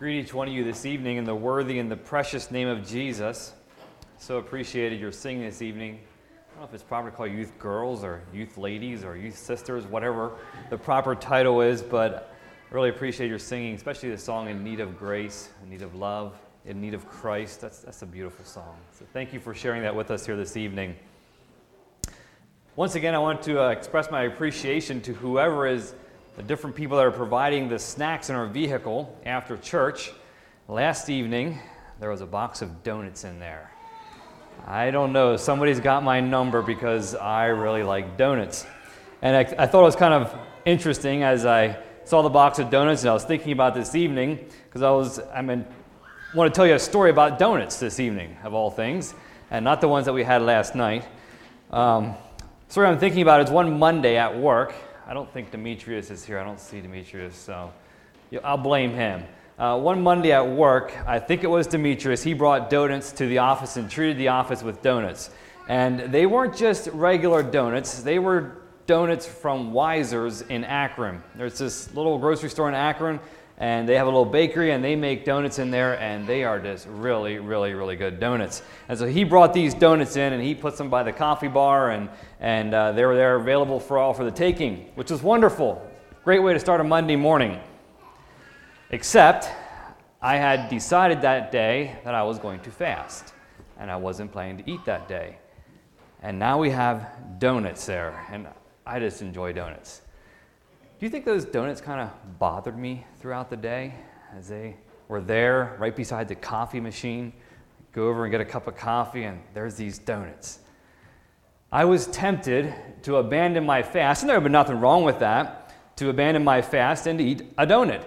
Greet each one of you this evening in the worthy and the precious name of Jesus. So appreciated your singing this evening. I don't know if it's proper to call youth girls or youth ladies or youth sisters, whatever the proper title is, but I really appreciate your singing, especially the song In Need of Grace, In Need of Love, In Need of Christ. That's, that's a beautiful song. So thank you for sharing that with us here this evening. Once again, I want to uh, express my appreciation to whoever is the different people that are providing the snacks in our vehicle after church. Last evening, there was a box of donuts in there. I don't know, somebody's got my number because I really like donuts. And I, I thought it was kind of interesting as I saw the box of donuts and I was thinking about this evening because I was, I mean, want to tell you a story about donuts this evening, of all things, and not the ones that we had last night. Um, story I'm thinking about is one Monday at work. I don't think Demetrius is here. I don't see Demetrius, so I'll blame him. Uh, one Monday at work, I think it was Demetrius, he brought donuts to the office and treated the office with donuts. And they weren't just regular donuts, they were donuts from Wiser's in Akron. There's this little grocery store in Akron and they have a little bakery and they make donuts in there and they are just really really really good donuts. And so he brought these donuts in and he puts them by the coffee bar and and uh, they were there available for all for the taking which was wonderful. Great way to start a monday morning. Except i had decided that day that i was going to fast and i wasn't planning to eat that day. And now we have donuts there and i just enjoy donuts do you think those donuts kind of bothered me throughout the day as they were there right beside the coffee machine? Go over and get a cup of coffee, and there's these donuts. I was tempted to abandon my fast, and there would be nothing wrong with that, to abandon my fast and to eat a donut.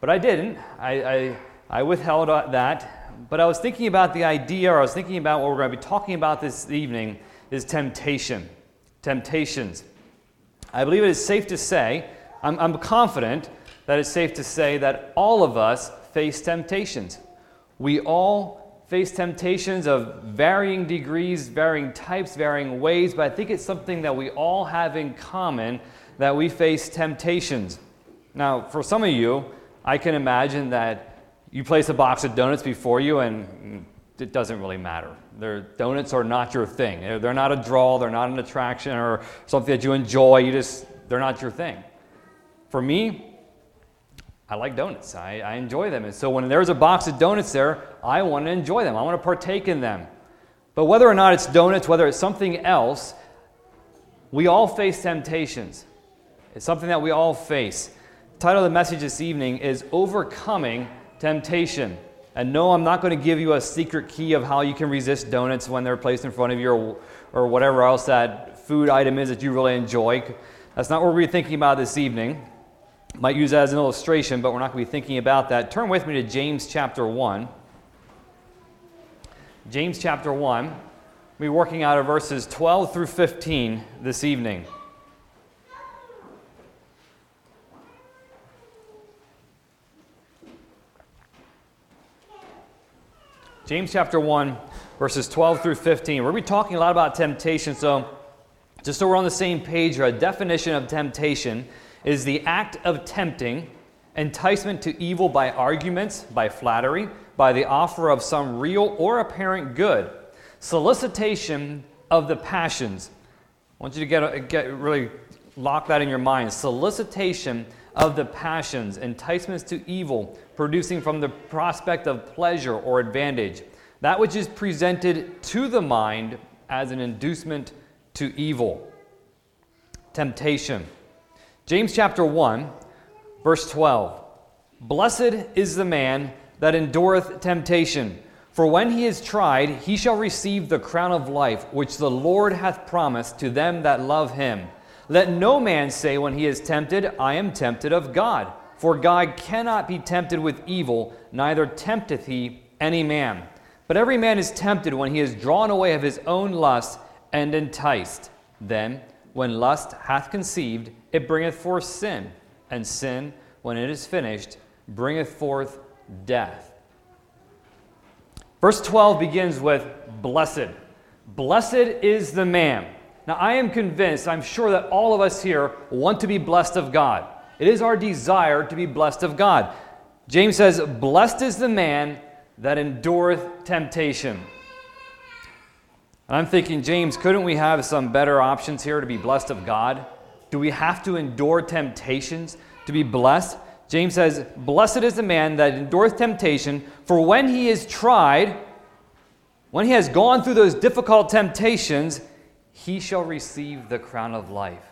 But I didn't. I, I, I withheld uh, that. But I was thinking about the idea, or I was thinking about what we're going to be talking about this evening is temptation. Temptations. I believe it is safe to say I'm, I'm confident that it's safe to say that all of us face temptations. We all face temptations of varying degrees, varying types, varying ways, but I think it's something that we all have in common that we face temptations. Now, for some of you, I can imagine that you place a box of donuts before you and it doesn't really matter. Their donuts are not your thing. They're, they're not a draw, they're not an attraction or something that you enjoy. You just, they're not your thing. For me, I like donuts. I, I enjoy them. And so when there's a box of donuts there, I want to enjoy them. I want to partake in them. But whether or not it's donuts, whether it's something else, we all face temptations. It's something that we all face. The title of the message this evening is Overcoming Temptation. And no, I'm not going to give you a secret key of how you can resist donuts when they're placed in front of you or, or whatever else that food item is that you really enjoy. That's not what we're thinking about this evening. Might use that as an illustration, but we're not going to be thinking about that. Turn with me to James chapter 1. James chapter 1. We'll be working out of verses 12 through 15 this evening. James chapter 1, verses 12 through 15. We're going to be talking a lot about temptation, so just so we're on the same page, a definition of temptation is the act of tempting, enticement to evil by arguments, by flattery, by the offer of some real or apparent good, solicitation of the passions. I want you to get, get really lock that in your mind. Solicitation of the passions, enticements to evil, producing from the prospect of pleasure or advantage, that which is presented to the mind as an inducement to evil. Temptation. James chapter 1, verse 12. Blessed is the man that endureth temptation, for when he is tried, he shall receive the crown of life which the Lord hath promised to them that love him. Let no man say when he is tempted, I am tempted of God. For God cannot be tempted with evil, neither tempteth he any man. But every man is tempted when he is drawn away of his own lust and enticed. Then, when lust hath conceived, it bringeth forth sin, and sin, when it is finished, bringeth forth death. Verse 12 begins with Blessed. Blessed is the man. Now, I am convinced, I'm sure that all of us here want to be blessed of God. It is our desire to be blessed of God. James says, Blessed is the man that endureth temptation. And I'm thinking, James, couldn't we have some better options here to be blessed of God? Do we have to endure temptations to be blessed? James says, Blessed is the man that endureth temptation, for when he is tried, when he has gone through those difficult temptations, he shall receive the crown of life.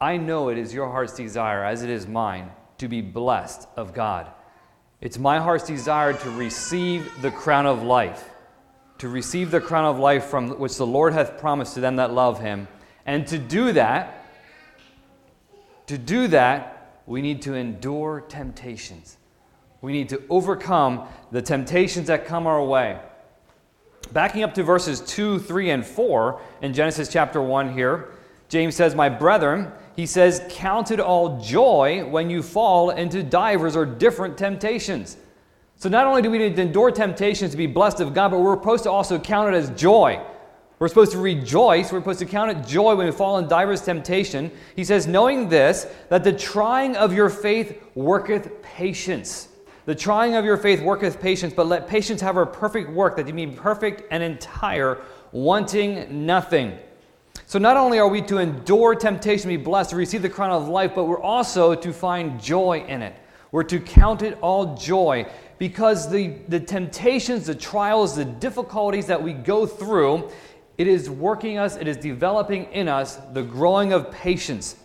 I know it is your heart's desire, as it is mine, to be blessed of God. It's my heart's desire to receive the crown of life, to receive the crown of life from which the Lord hath promised to them that love him. And to do that, to do that, we need to endure temptations. We need to overcome the temptations that come our way. Backing up to verses 2, 3, and 4 in Genesis chapter 1 here, James says, My brethren, he says, Count it all joy when you fall into divers or different temptations. So not only do we need to endure temptations to be blessed of God, but we're supposed to also count it as joy. We're supposed to rejoice. We're supposed to count it joy when we fall in divers temptation. He says, knowing this, that the trying of your faith worketh patience. The trying of your faith worketh patience, but let patience have her perfect work, that you be perfect and entire, wanting nothing. So, not only are we to endure temptation, be blessed, to receive the crown of life, but we're also to find joy in it. We're to count it all joy because the, the temptations, the trials, the difficulties that we go through, it is working us, it is developing in us the growing of patience,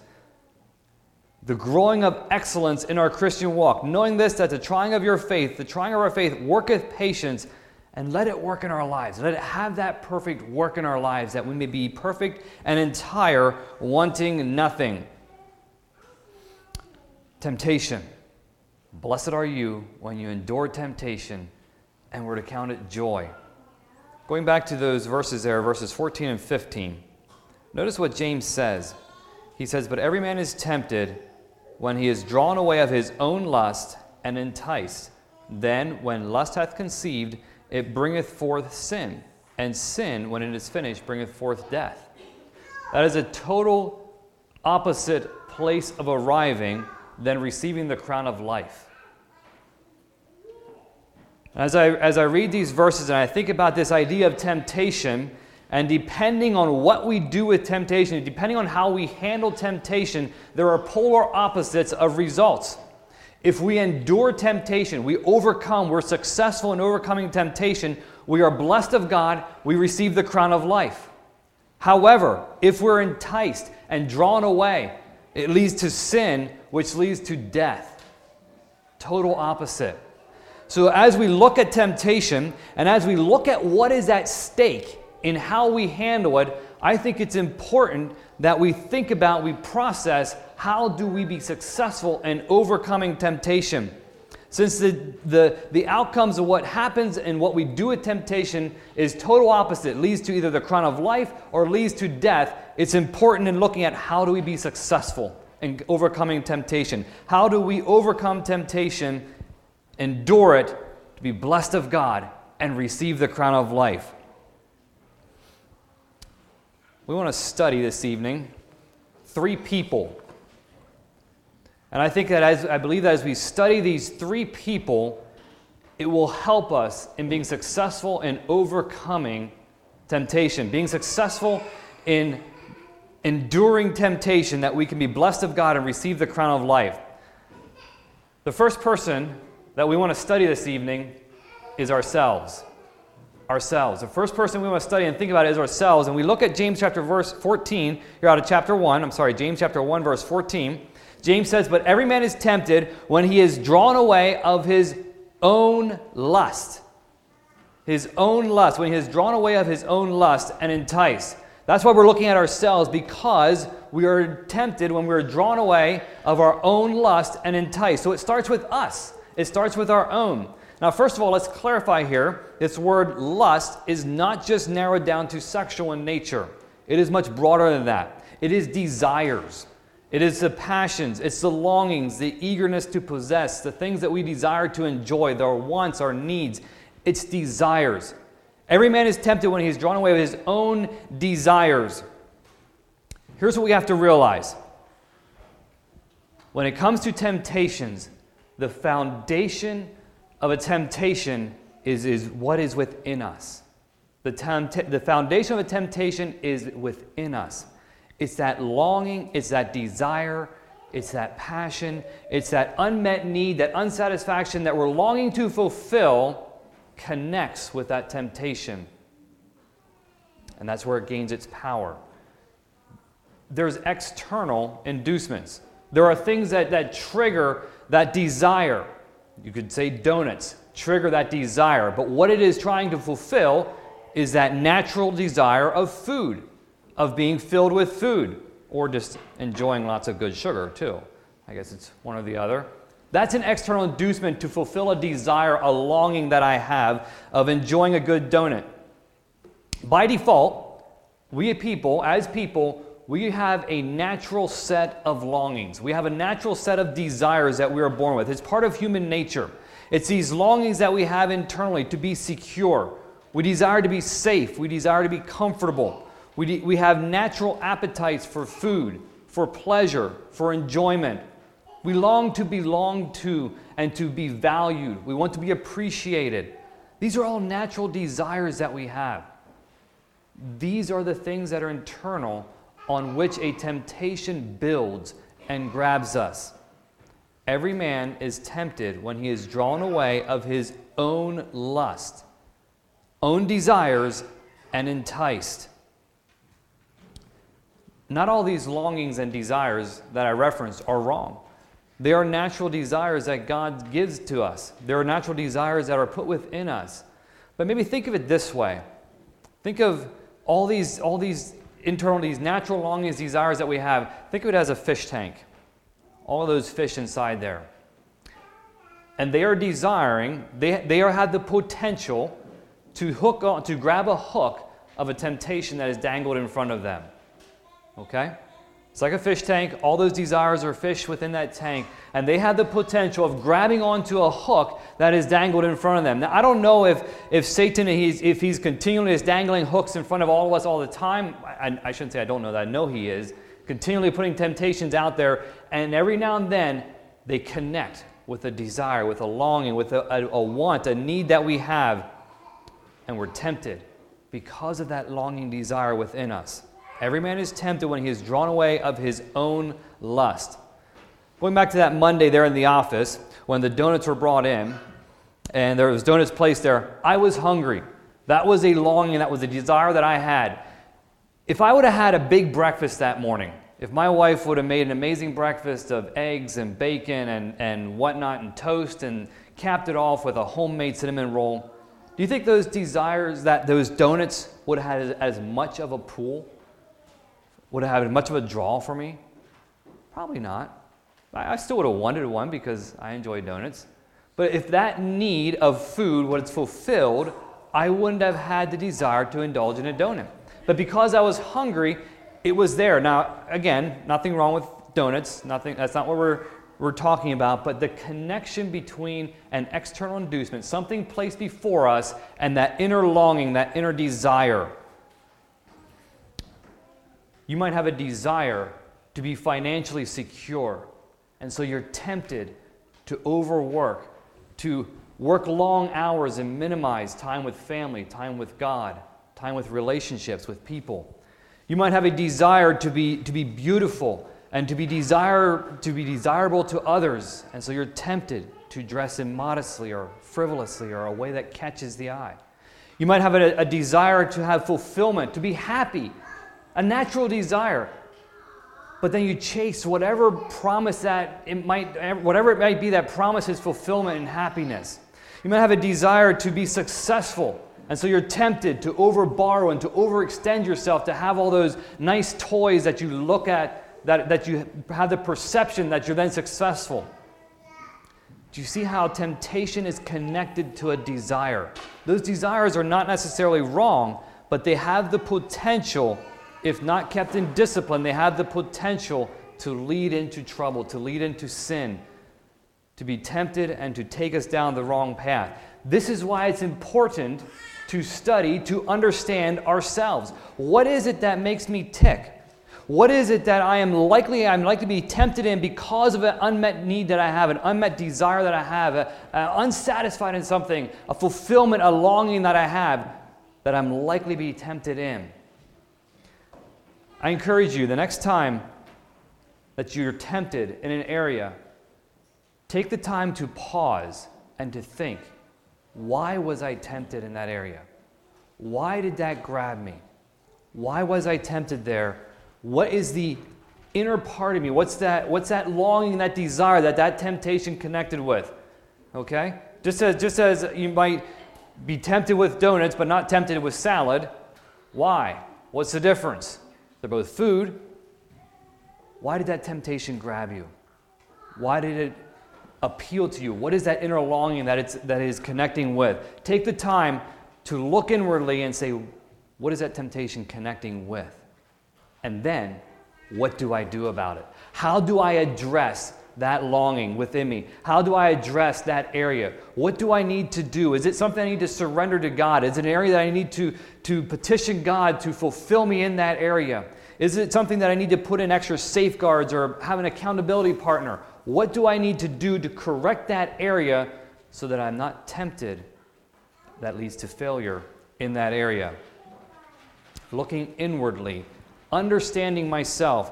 the growing of excellence in our Christian walk. Knowing this, that the trying of your faith, the trying of our faith, worketh patience, and let it work in our lives. Let it have that perfect work in our lives, that we may be perfect and entire, wanting nothing. Temptation. Blessed are you when you endure temptation, and we're to count it joy. Going back to those verses there, verses 14 and 15, notice what James says. He says, But every man is tempted when he is drawn away of his own lust and enticed. Then, when lust hath conceived, it bringeth forth sin. And sin, when it is finished, bringeth forth death. That is a total opposite place of arriving than receiving the crown of life. As I, as I read these verses and I think about this idea of temptation, and depending on what we do with temptation, depending on how we handle temptation, there are polar opposites of results. If we endure temptation, we overcome, we're successful in overcoming temptation, we are blessed of God, we receive the crown of life. However, if we're enticed and drawn away, it leads to sin, which leads to death. Total opposite. So, as we look at temptation and as we look at what is at stake in how we handle it, I think it's important that we think about, we process how do we be successful in overcoming temptation. Since the, the, the outcomes of what happens and what we do with temptation is total opposite, leads to either the crown of life or leads to death, it's important in looking at how do we be successful in overcoming temptation. How do we overcome temptation, endure it, to be blessed of God, and receive the crown of life? We want to study this evening three people and I think that as I believe that as we study these three people, it will help us in being successful in overcoming temptation, being successful in enduring temptation, that we can be blessed of God and receive the crown of life. The first person that we want to study this evening is ourselves. Ourselves. The first person we want to study and think about is ourselves. And we look at James chapter verse 14, here out of chapter 1. I'm sorry, James chapter 1, verse 14. James says, But every man is tempted when he is drawn away of his own lust. His own lust, when he is drawn away of his own lust and enticed. That's why we're looking at ourselves because we are tempted when we're drawn away of our own lust and enticed. So it starts with us, it starts with our own. Now, first of all, let's clarify here this word lust is not just narrowed down to sexual in nature, it is much broader than that. It is desires. It is the passions, it's the longings, the eagerness to possess, the things that we desire to enjoy, our wants, our needs. It's desires. Every man is tempted when he's drawn away with his own desires. Here's what we have to realize when it comes to temptations, the foundation of a temptation is, is what is within us. The, tempt- the foundation of a temptation is within us. It's that longing, it's that desire, it's that passion, it's that unmet need, that unsatisfaction that we're longing to fulfill connects with that temptation. And that's where it gains its power. There's external inducements. There are things that, that trigger that desire. You could say donuts trigger that desire. But what it is trying to fulfill is that natural desire of food, of being filled with food, or just enjoying lots of good sugar, too. I guess it's one or the other. That's an external inducement to fulfill a desire, a longing that I have of enjoying a good donut. By default, we people, as people, we have a natural set of longings. We have a natural set of desires that we are born with. It's part of human nature. It's these longings that we have internally to be secure. We desire to be safe. We desire to be comfortable. We, de- we have natural appetites for food, for pleasure, for enjoyment. We long to belong to and to be valued. We want to be appreciated. These are all natural desires that we have. These are the things that are internal on which a temptation builds and grabs us. Every man is tempted when he is drawn away of his own lust, own desires, and enticed. Not all these longings and desires that I referenced are wrong. They are natural desires that God gives to us. There are natural desires that are put within us. But maybe think of it this way. Think of all these, all these internal, these natural longings, desires that we have. Think of it as a fish tank all those fish inside there. And they are desiring, they, they are, have the potential to hook on, to grab a hook of a temptation that is dangled in front of them. Okay? It's like a fish tank. All those desires are fish within that tank, and they have the potential of grabbing onto a hook that is dangled in front of them. Now, I don't know if, if Satan, he's, if he's continually is dangling hooks in front of all of us all the time. I, I shouldn't say I don't know that. I know he is continually putting temptations out there, and every now and then they connect with a desire, with a longing, with a, a, a, want, a need that we have, and we're tempted because of that longing desire within us. Every man is tempted when he is drawn away of his own lust. Going back to that Monday there in the office, when the donuts were brought in, and there was donuts placed there, I was hungry. That was a longing, that was a desire that I had. If I would have had a big breakfast that morning, if my wife would have made an amazing breakfast of eggs and bacon and, and whatnot and toast and capped it off with a homemade cinnamon roll, do you think those desires, that those donuts would have had as, as much of a pool? Would have had much of a draw for me? Probably not. I still would have wanted one because I enjoy donuts. But if that need of food was fulfilled, I wouldn't have had the desire to indulge in a donut. But because I was hungry, it was there. Now, again, nothing wrong with donuts. Nothing. That's not what we're we're talking about. But the connection between an external inducement, something placed before us, and that inner longing, that inner desire. You might have a desire to be financially secure, and so you're tempted to overwork, to work long hours and minimize time with family, time with God time with relationships, with people. You might have a desire to be, to be beautiful and to be, desire, to be desirable to others, and so you're tempted to dress immodestly or frivolously or a way that catches the eye. You might have a, a desire to have fulfillment, to be happy, a natural desire. But then you chase whatever promise that it might, whatever it might be that promises fulfillment and happiness. You might have a desire to be successful, and so you're tempted to overborrow and to overextend yourself to have all those nice toys that you look at, that, that you have the perception that you're then successful. Do you see how temptation is connected to a desire? Those desires are not necessarily wrong, but they have the potential, if not kept in discipline, they have the potential to lead into trouble, to lead into sin, to be tempted and to take us down the wrong path. This is why it's important to study, to understand ourselves. What is it that makes me tick? What is it that I am likely I'm likely to be tempted in because of an unmet need that I have, an unmet desire that I have, a, a unsatisfied in something, a fulfillment, a longing that I have that I'm likely to be tempted in? I encourage you the next time that you're tempted in an area, take the time to pause and to think why was I tempted in that area? Why did that grab me? Why was I tempted there? What is the inner part of me? What's that, what's that longing, that desire that that temptation connected with? Okay? Just as, just as you might be tempted with donuts but not tempted with salad, why? What's the difference? They're both food. Why did that temptation grab you? Why did it appeal to you? What is that inner longing that, it's, that is connecting with? Take the time to look inwardly and say, what is that temptation connecting with? And then, what do I do about it? How do I address that longing within me? How do I address that area? What do I need to do? Is it something I need to surrender to God? Is it an area that I need to, to petition God to fulfill me in that area? Is it something that I need to put in extra safeguards or have an accountability partner? What do I need to do to correct that area so that I'm not tempted that leads to failure in that area? Looking inwardly, understanding myself.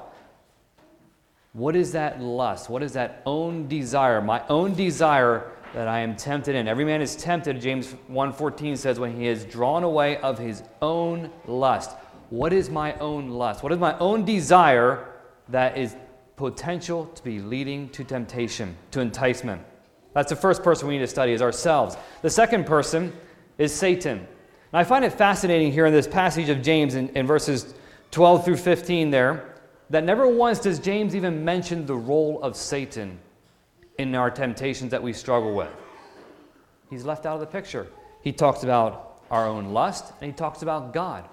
What is that lust? What is that own desire? My own desire that I am tempted in. Every man is tempted, James 1:14 says, when he is drawn away of his own lust. What is my own lust? What is my own desire that is potential to be leading to temptation, to enticement. That's the first person we need to study is ourselves. The second person is Satan. And I find it fascinating here in this passage of James in, in verses 12 through 15 there that never once does James even mention the role of Satan in our temptations that we struggle with. He's left out of the picture. He talks about our own lust and he talks about God.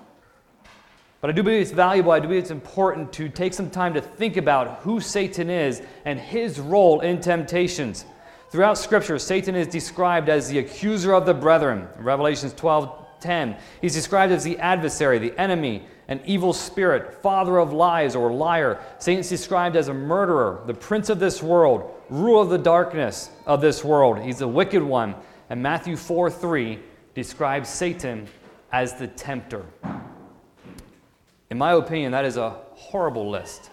But I do believe it's valuable, I do believe it's important to take some time to think about who Satan is and his role in temptations. Throughout Scripture, Satan is described as the accuser of the brethren. Revelations 12 10, he's described as the adversary, the enemy, an evil spirit, father of lies or liar. Satan's described as a murderer, the prince of this world, ruler of the darkness of this world. He's a wicked one. And Matthew 4 3 describes Satan as the tempter. In my opinion, that is a horrible list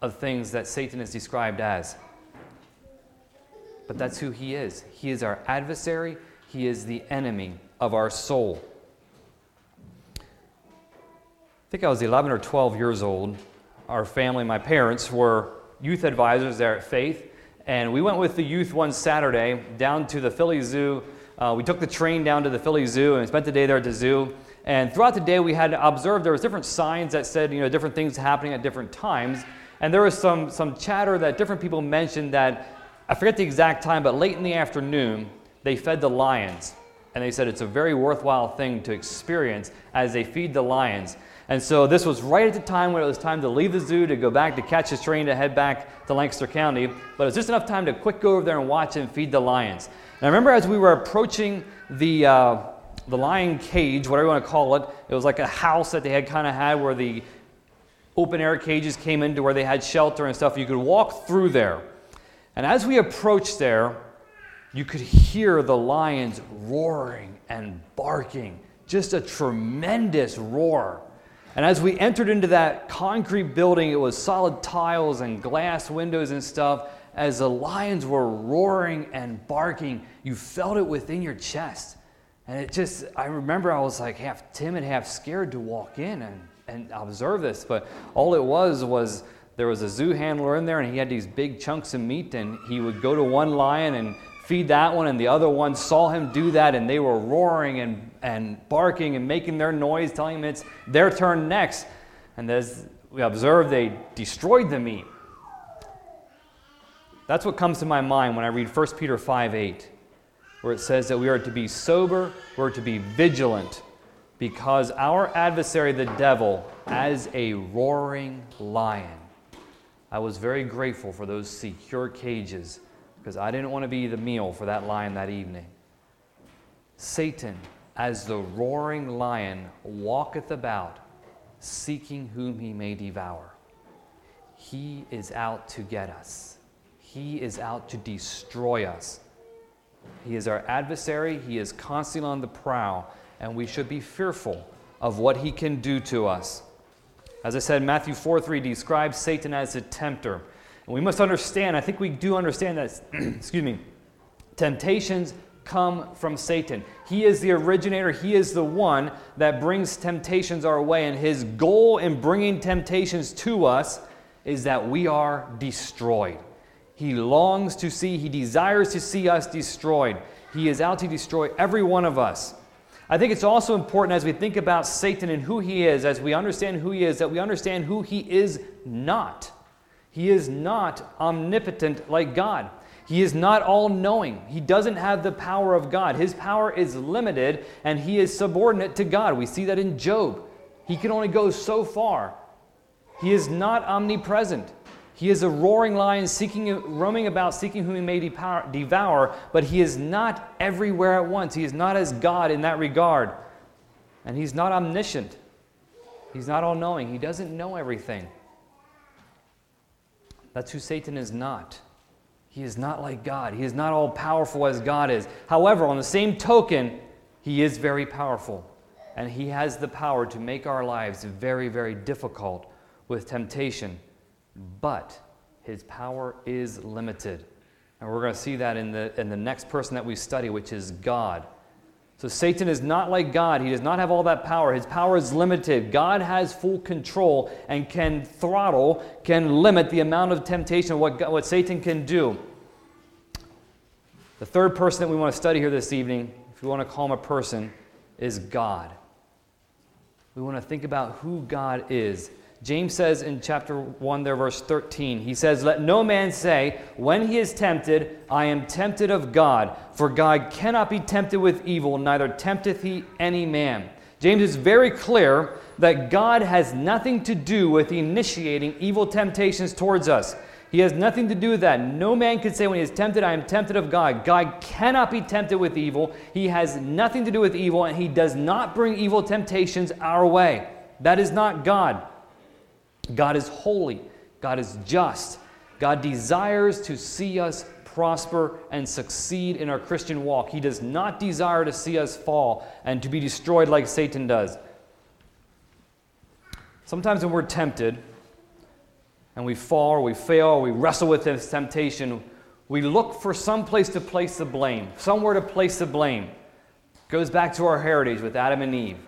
of things that Satan is described as. But that's who he is. He is our adversary, he is the enemy of our soul. Think I was 11 or 12 years old. Our family, my parents, were youth advisors there at Faith, and we went with the youth one Saturday down to the Philly Zoo. Uh, we took the train down to the Philly Zoo and spent the day there at the zoo. And throughout the day, we had observed there was different signs that said, you know, different things happening at different times. And there was some, some chatter that different people mentioned that, I forget the exact time, but late in the afternoon, they fed the lions. And they said it's a very worthwhile thing to experience as they feed the lions. And so this was right at the time when it was time to leave the zoo to go back to catch his train to head back to Lancaster County. But it was just enough time to quick go over there and watch him feed the lions. And I remember as we were approaching the, uh, the lion cage, whatever you want to call it. It was like a house that they had kind of had where the open air cages came into where they had shelter and stuff. You could walk through there. And as we approached there, you could hear the lions roaring and barking. Just a tremendous roar. And as we entered into that concrete building, it was solid tiles and glass windows and stuff. As the lions were roaring and barking, you felt it within your chest. And it just, I remember I was like half timid, half scared to walk in and, and observe this. But all it was was there was a zoo handler in there and he had these big chunks of meat and he would go to one lion and feed that one and the other one saw him do that and they were roaring and, and barking and making their noise telling them it's their turn next and as we observe, they destroyed the meat that's what comes to my mind when i read 1 peter 5 8 where it says that we are to be sober, we're to be vigilant, because our adversary, the devil, as a roaring lion. I was very grateful for those secure cages because I didn't want to be the meal for that lion that evening. Satan, as the roaring lion, walketh about, seeking whom he may devour. he is out to get us. He is out to destroy us. He is our adversary. He is constantly on the prowl, and we should be fearful of what he can do to us. As I said, Matthew 4 3 describes Satan as a tempter. And we must understand, I think we do understand that, excuse me, temptations come from Satan. He is the originator, he is the one that brings temptations our way. And his goal in bringing temptations to us is that we are destroyed. He longs to see, he desires to see us destroyed. He is out to destroy every one of us. I think it's also important as we think about Satan and who he is, as we understand who he is, that we understand who he is not. He is not omnipotent like God. He is not all knowing. He doesn't have the power of God. His power is limited and he is subordinate to God. We see that in Job. He can only go so far. He is not omnipresent. He is a roaring lion seeking, roaming about, seeking whom he may devour, but he is not everywhere at once. He is not as God in that regard. And he's not omniscient. He's not all knowing. He doesn't know everything. That's who Satan is not. He is not like God. He is not all powerful as God is. However, on the same token, he is very powerful. And he has the power to make our lives very, very difficult with temptation. But his power is limited. And we're going to see that in the, in the next person that we study, which is God. So Satan is not like God. He does not have all that power. His power is limited. God has full control and can throttle, can limit the amount of temptation, what, God, what Satan can do. The third person that we want to study here this evening, if we want to call him a person, is God. We want to think about who God is. James says in chapter 1, there, verse 13, he says, Let no man say, when he is tempted, I am tempted of God. For God cannot be tempted with evil, neither tempteth he any man. James is very clear that God has nothing to do with initiating evil temptations towards us. He has nothing to do with that. No man can say when he is tempted, I am tempted of God. God cannot be tempted with evil. He has nothing to do with evil, and he does not bring evil temptations our way. That is not God. God is holy, God is just. God desires to see us prosper and succeed in our Christian walk. He does not desire to see us fall and to be destroyed like Satan does. Sometimes when we're tempted and we fall or we fail or we wrestle with this temptation, we look for some place to place the blame, somewhere to place the blame. It goes back to our heritage with Adam and Eve.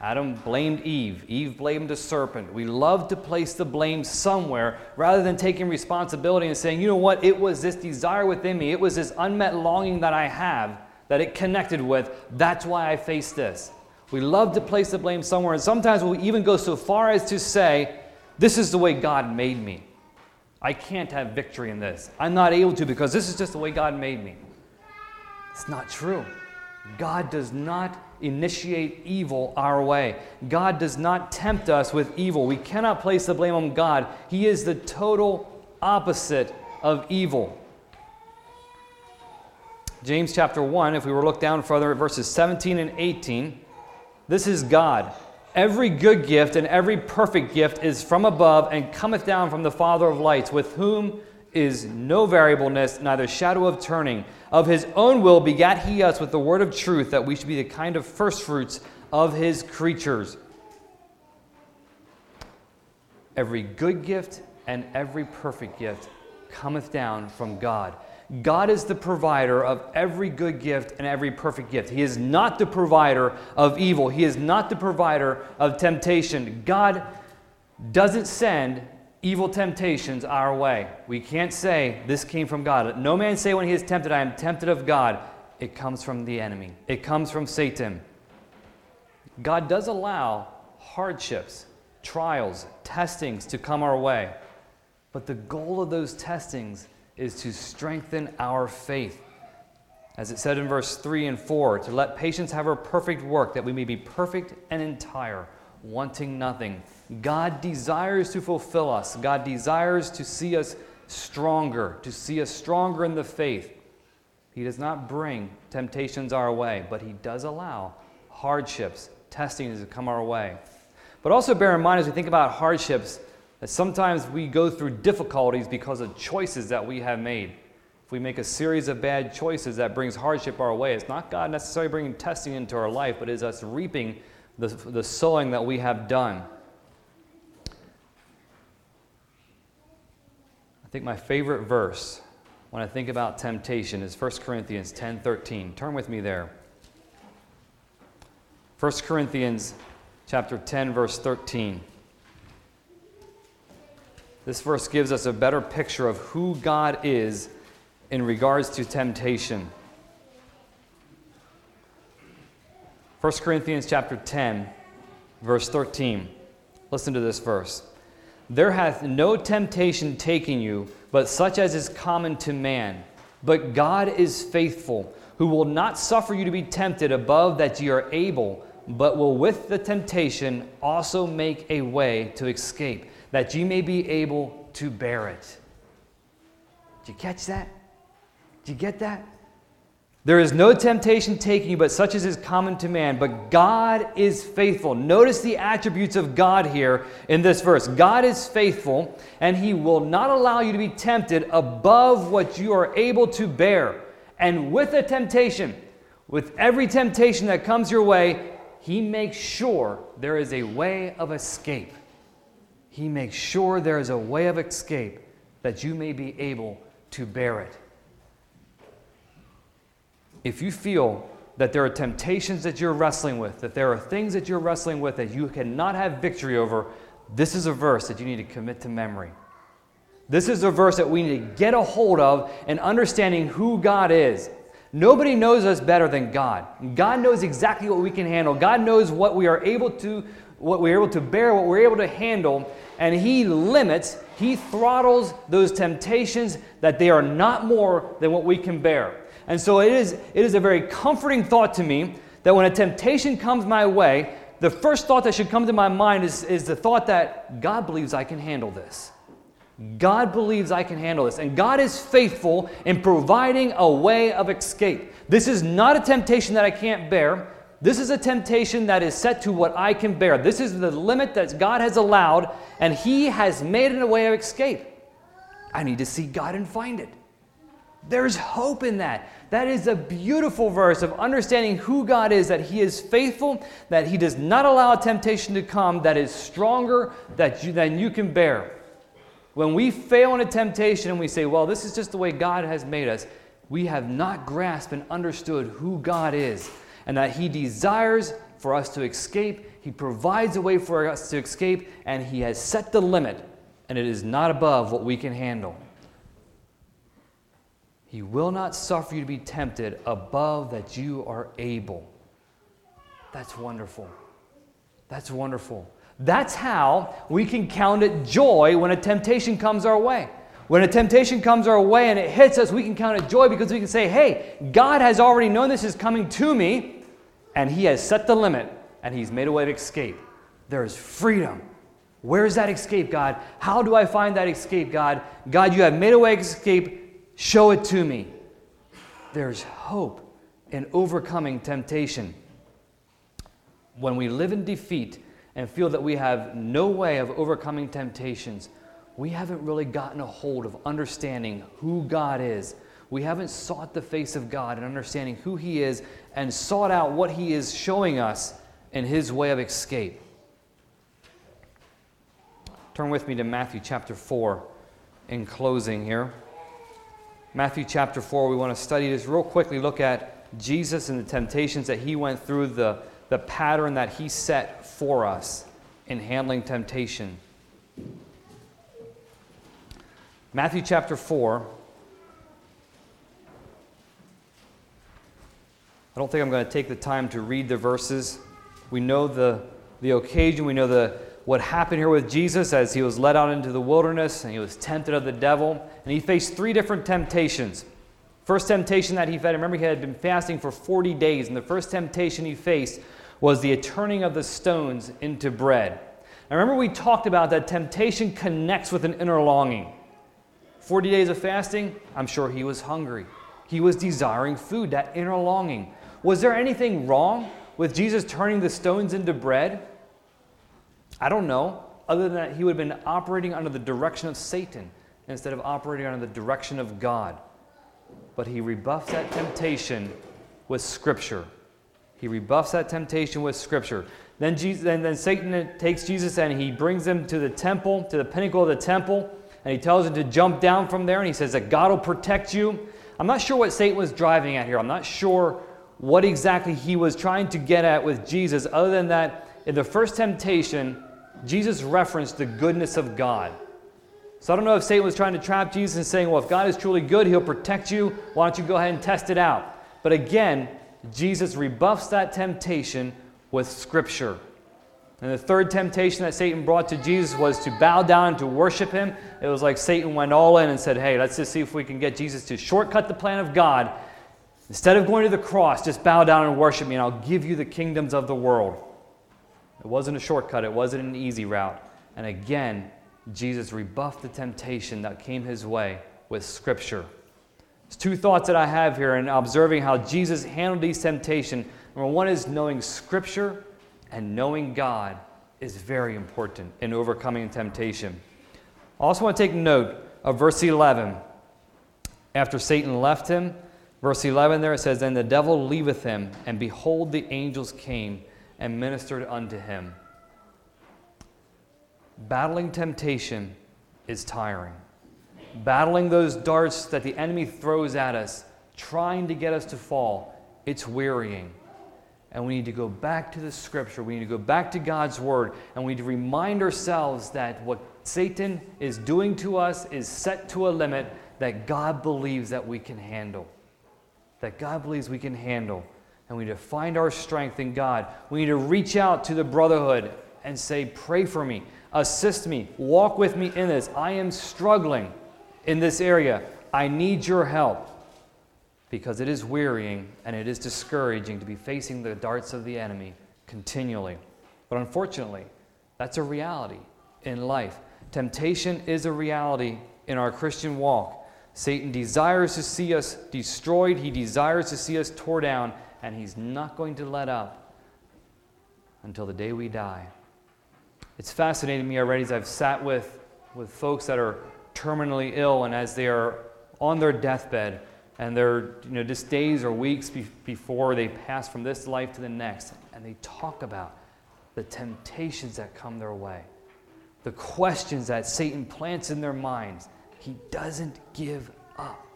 Adam blamed Eve. Eve blamed the serpent. We love to place the blame somewhere rather than taking responsibility and saying, you know what, it was this desire within me, it was this unmet longing that I have that it connected with. That's why I face this. We love to place the blame somewhere, and sometimes we'll even go so far as to say, this is the way God made me. I can't have victory in this. I'm not able to because this is just the way God made me. It's not true. God does not initiate evil our way. God does not tempt us with evil. We cannot place the blame on God. He is the total opposite of evil. James chapter 1, if we were to look down further at verses 17 and 18, this is God. Every good gift and every perfect gift is from above and cometh down from the Father of lights, with whom is no variableness, neither shadow of turning. Of his own will begat he us with the word of truth, that we should be the kind of firstfruits of his creatures. Every good gift and every perfect gift cometh down from God. God is the provider of every good gift and every perfect gift. He is not the provider of evil. He is not the provider of temptation. God doesn't send evil temptations our way. We can't say this came from God. No man say when he is tempted, I am tempted of God. It comes from the enemy, it comes from Satan. God does allow hardships, trials, testings to come our way. But the goal of those testings is to strengthen our faith. As it said in verse 3 and 4, to let patience have her perfect work, that we may be perfect and entire, wanting nothing. God desires to fulfill us. God desires to see us stronger, to see us stronger in the faith. He does not bring temptations our way, but He does allow hardships, testings to come our way. But also bear in mind as we think about hardships, That sometimes we go through difficulties because of choices that we have made. If we make a series of bad choices that brings hardship our way, it's not God necessarily bringing testing into our life, but it is us reaping the, the sowing that we have done. I think my favorite verse when I think about temptation is 1 Corinthians 10:13. Turn with me there. 1 Corinthians chapter 10 verse 13. This verse gives us a better picture of who God is in regards to temptation. 1 Corinthians chapter 10 verse 13. Listen to this verse. There hath no temptation taken you, but such as is common to man. But God is faithful, who will not suffer you to be tempted above that ye are able, but will with the temptation also make a way to escape that you may be able to bear it. Did you catch that? Did you get that? There is no temptation taking you, but such as is common to man. But God is faithful. Notice the attributes of God here in this verse. God is faithful, and He will not allow you to be tempted above what you are able to bear. And with a temptation, with every temptation that comes your way, He makes sure there is a way of escape. He makes sure there is a way of escape that you may be able to bear it. If you feel that there are temptations that you're wrestling with, that there are things that you're wrestling with that you cannot have victory over, this is a verse that you need to commit to memory. This is a verse that we need to get a hold of and understanding who God is. Nobody knows us better than God. God knows exactly what we can handle. God knows what we are able to what we're able to bear, what we're able to handle, and He limits, He throttles those temptations that they are not more than what we can bear. And so it is, it is a very comforting thought to me that when a temptation comes my way, the first thought that should come to my mind is, is the thought that God believes I can handle this. God believes I can handle this. And God is faithful in providing a way of escape. This is not a temptation that I can't bear. This is a temptation that is set to what I can bear. This is the limit that God has allowed, and He has made it a way of escape. I need to seek God and find it. There's hope in that. That is a beautiful verse of understanding who God is, that He is faithful, that He does not allow a temptation to come that is stronger that you, than you can bear. When we fail in a temptation and we say, well, this is just the way God has made us, we have not grasped and understood who God is and that He desires for us to escape. He provides a way for us to escape, and He has set the limit, and it is not above what we can handle. He will not suffer you to be tempted above that you are able. That's wonderful. That's wonderful. That's how we can count it joy when a temptation comes our way. When a temptation comes our way and it hits us, we can count it joy because we can say, hey, God has already known this is coming to me and He has set the limit and He's made a way of escape. There is freedom. Where's that escape, God? How do I find that escape, God? God, you have made a way of escape. Show it to me. There's hope in overcoming temptation. When we live in defeat and feel that we have no way of overcoming temptations, we haven't really gotten a hold of understanding who God is. We haven't sought the face of God and understanding who He is and sought out what He is showing us in His way of escape. Turn with me to Matthew chapter 4 in closing here. Matthew chapter 4, we want to study this real quickly, look at Jesus and the temptations that He went through, the, the pattern that He set for us in handling temptation. Matthew chapter 4. I don't think I'm going to take the time to read the verses. We know the, the occasion, we know the, what happened here with Jesus as he was led out into the wilderness and he was tempted of the devil. And he faced three different temptations. First temptation that he faced, remember he had been fasting for 40 days, and the first temptation he faced was the turning of the stones into bread. I remember we talked about that temptation connects with an inner longing. 40 days of fasting, I'm sure he was hungry. He was desiring food, that inner longing. Was there anything wrong with Jesus turning the stones into bread? I don't know. other than that, he would have been operating under the direction of Satan instead of operating under the direction of God. But he rebuffs that temptation with Scripture. He rebuffs that temptation with Scripture. Then, Jesus, then, Satan takes Jesus and he brings him to the temple, to the pinnacle of the temple, and he tells him to jump down from there, and he says that God will protect you. I'm not sure what Satan was driving at here. I'm not sure what exactly he was trying to get at with Jesus, other than that, in the first temptation, Jesus referenced the goodness of God. So I don't know if Satan was trying to trap Jesus and saying, well, if God is truly good, he'll protect you. Why don't you go ahead and test it out? But again, Jesus rebuffs that temptation with Scripture. And the third temptation that Satan brought to Jesus was to bow down and to worship him. It was like Satan went all in and said, Hey, let's just see if we can get Jesus to shortcut the plan of God. Instead of going to the cross, just bow down and worship me, and I'll give you the kingdoms of the world. It wasn't a shortcut, it wasn't an easy route. And again, Jesus rebuffed the temptation that came his way with Scripture. There's two thoughts that I have here in observing how Jesus handled these temptations. Number one is knowing Scripture and knowing God is very important in overcoming temptation. I also want to take note of verse 11. After Satan left him, verse 11 there it says, Then the devil leaveth him, and behold, the angels came and ministered unto him. Battling temptation is tiring. Battling those darts that the enemy throws at us, trying to get us to fall, it's wearying. And we need to go back to the scripture. We need to go back to God's word. And we need to remind ourselves that what Satan is doing to us is set to a limit that God believes that we can handle. That God believes we can handle. And we need to find our strength in God. We need to reach out to the brotherhood and say, Pray for me, assist me, walk with me in this. I am struggling in this area. I need your help because it is wearying and it is discouraging to be facing the darts of the enemy continually. But unfortunately, that's a reality in life. Temptation is a reality in our Christian walk. Satan desires to see us destroyed, he desires to see us tore down, and he's not going to let up until the day we die. It's fascinating me already as I've sat with, with folks that are terminally ill and as they are on their deathbed and they're you know, just days or weeks be- before they pass from this life to the next, and they talk about the temptations that come their way, the questions that Satan plants in their minds. He doesn't give up,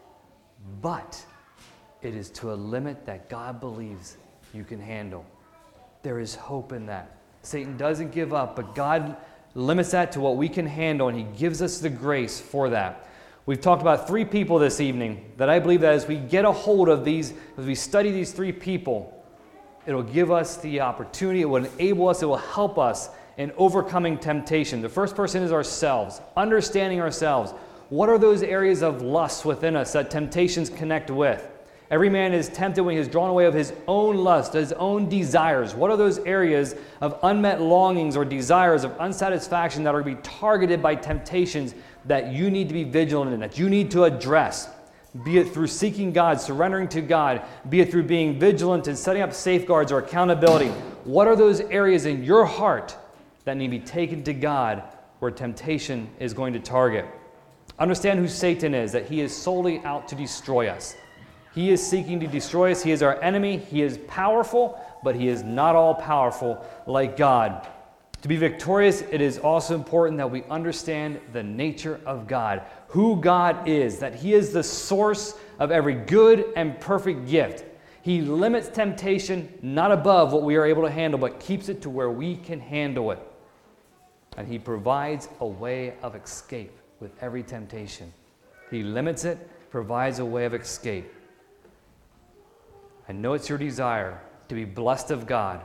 but it is to a limit that God believes you can handle. There is hope in that. Satan doesn't give up, but God limits that to what we can handle, and He gives us the grace for that. We've talked about three people this evening that I believe that as we get a hold of these, as we study these three people, it'll give us the opportunity, it will enable us, it will help us in overcoming temptation. The first person is ourselves, understanding ourselves. What are those areas of lust within us that temptations connect with? Every man is tempted when he is drawn away of his own lust, his own desires. What are those areas of unmet longings or desires of unsatisfaction that are to be targeted by temptations that you need to be vigilant in, that you need to address? Be it through seeking God, surrendering to God, be it through being vigilant and setting up safeguards or accountability. What are those areas in your heart that need to be taken to God where temptation is going to target? Understand who Satan is, that he is solely out to destroy us. He is seeking to destroy us. He is our enemy. He is powerful, but he is not all powerful like God. To be victorious, it is also important that we understand the nature of God, who God is, that He is the source of every good and perfect gift. He limits temptation not above what we are able to handle, but keeps it to where we can handle it. And He provides a way of escape with every temptation. He limits it, provides a way of escape. I know it's your desire to be blessed of God,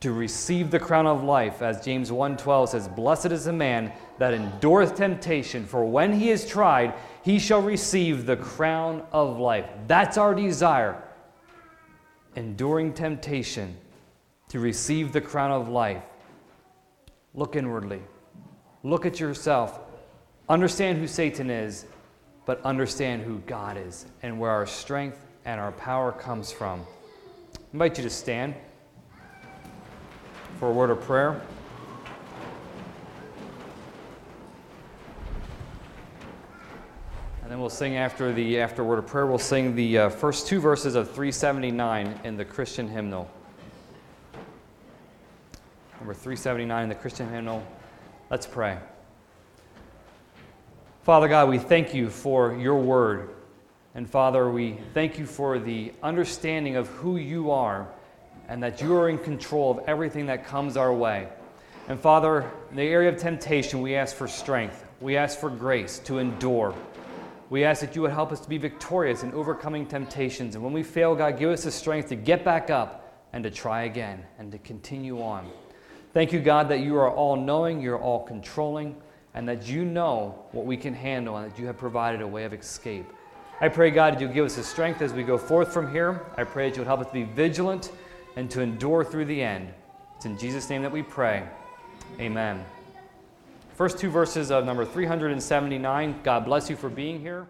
to receive the crown of life, as James 1:12 says, "Blessed is the man that endureth temptation, for when he is tried, he shall receive the crown of life." That's our desire. Enduring temptation to receive the crown of life. Look inwardly. Look at yourself. Understand who Satan is, but understand who God is and where our strength and our power comes from. I invite you to stand for a word of prayer. And then we'll sing after the after word of prayer, we'll sing the uh, first two verses of 379 in the Christian hymnal. Number 379 in the Christian hymnal. Let's pray. Father God, we thank you for your word. And Father, we thank you for the understanding of who you are and that you are in control of everything that comes our way. And Father, in the area of temptation, we ask for strength. We ask for grace to endure. We ask that you would help us to be victorious in overcoming temptations. And when we fail, God, give us the strength to get back up and to try again and to continue on. Thank you, God, that you are all knowing, you're all controlling, and that you know what we can handle and that you have provided a way of escape. I pray, God, that you'll give us the strength as we go forth from here. I pray that you'll help us to be vigilant and to endure through the end. It's in Jesus' name that we pray. Amen. First two verses of number 379. God bless you for being here.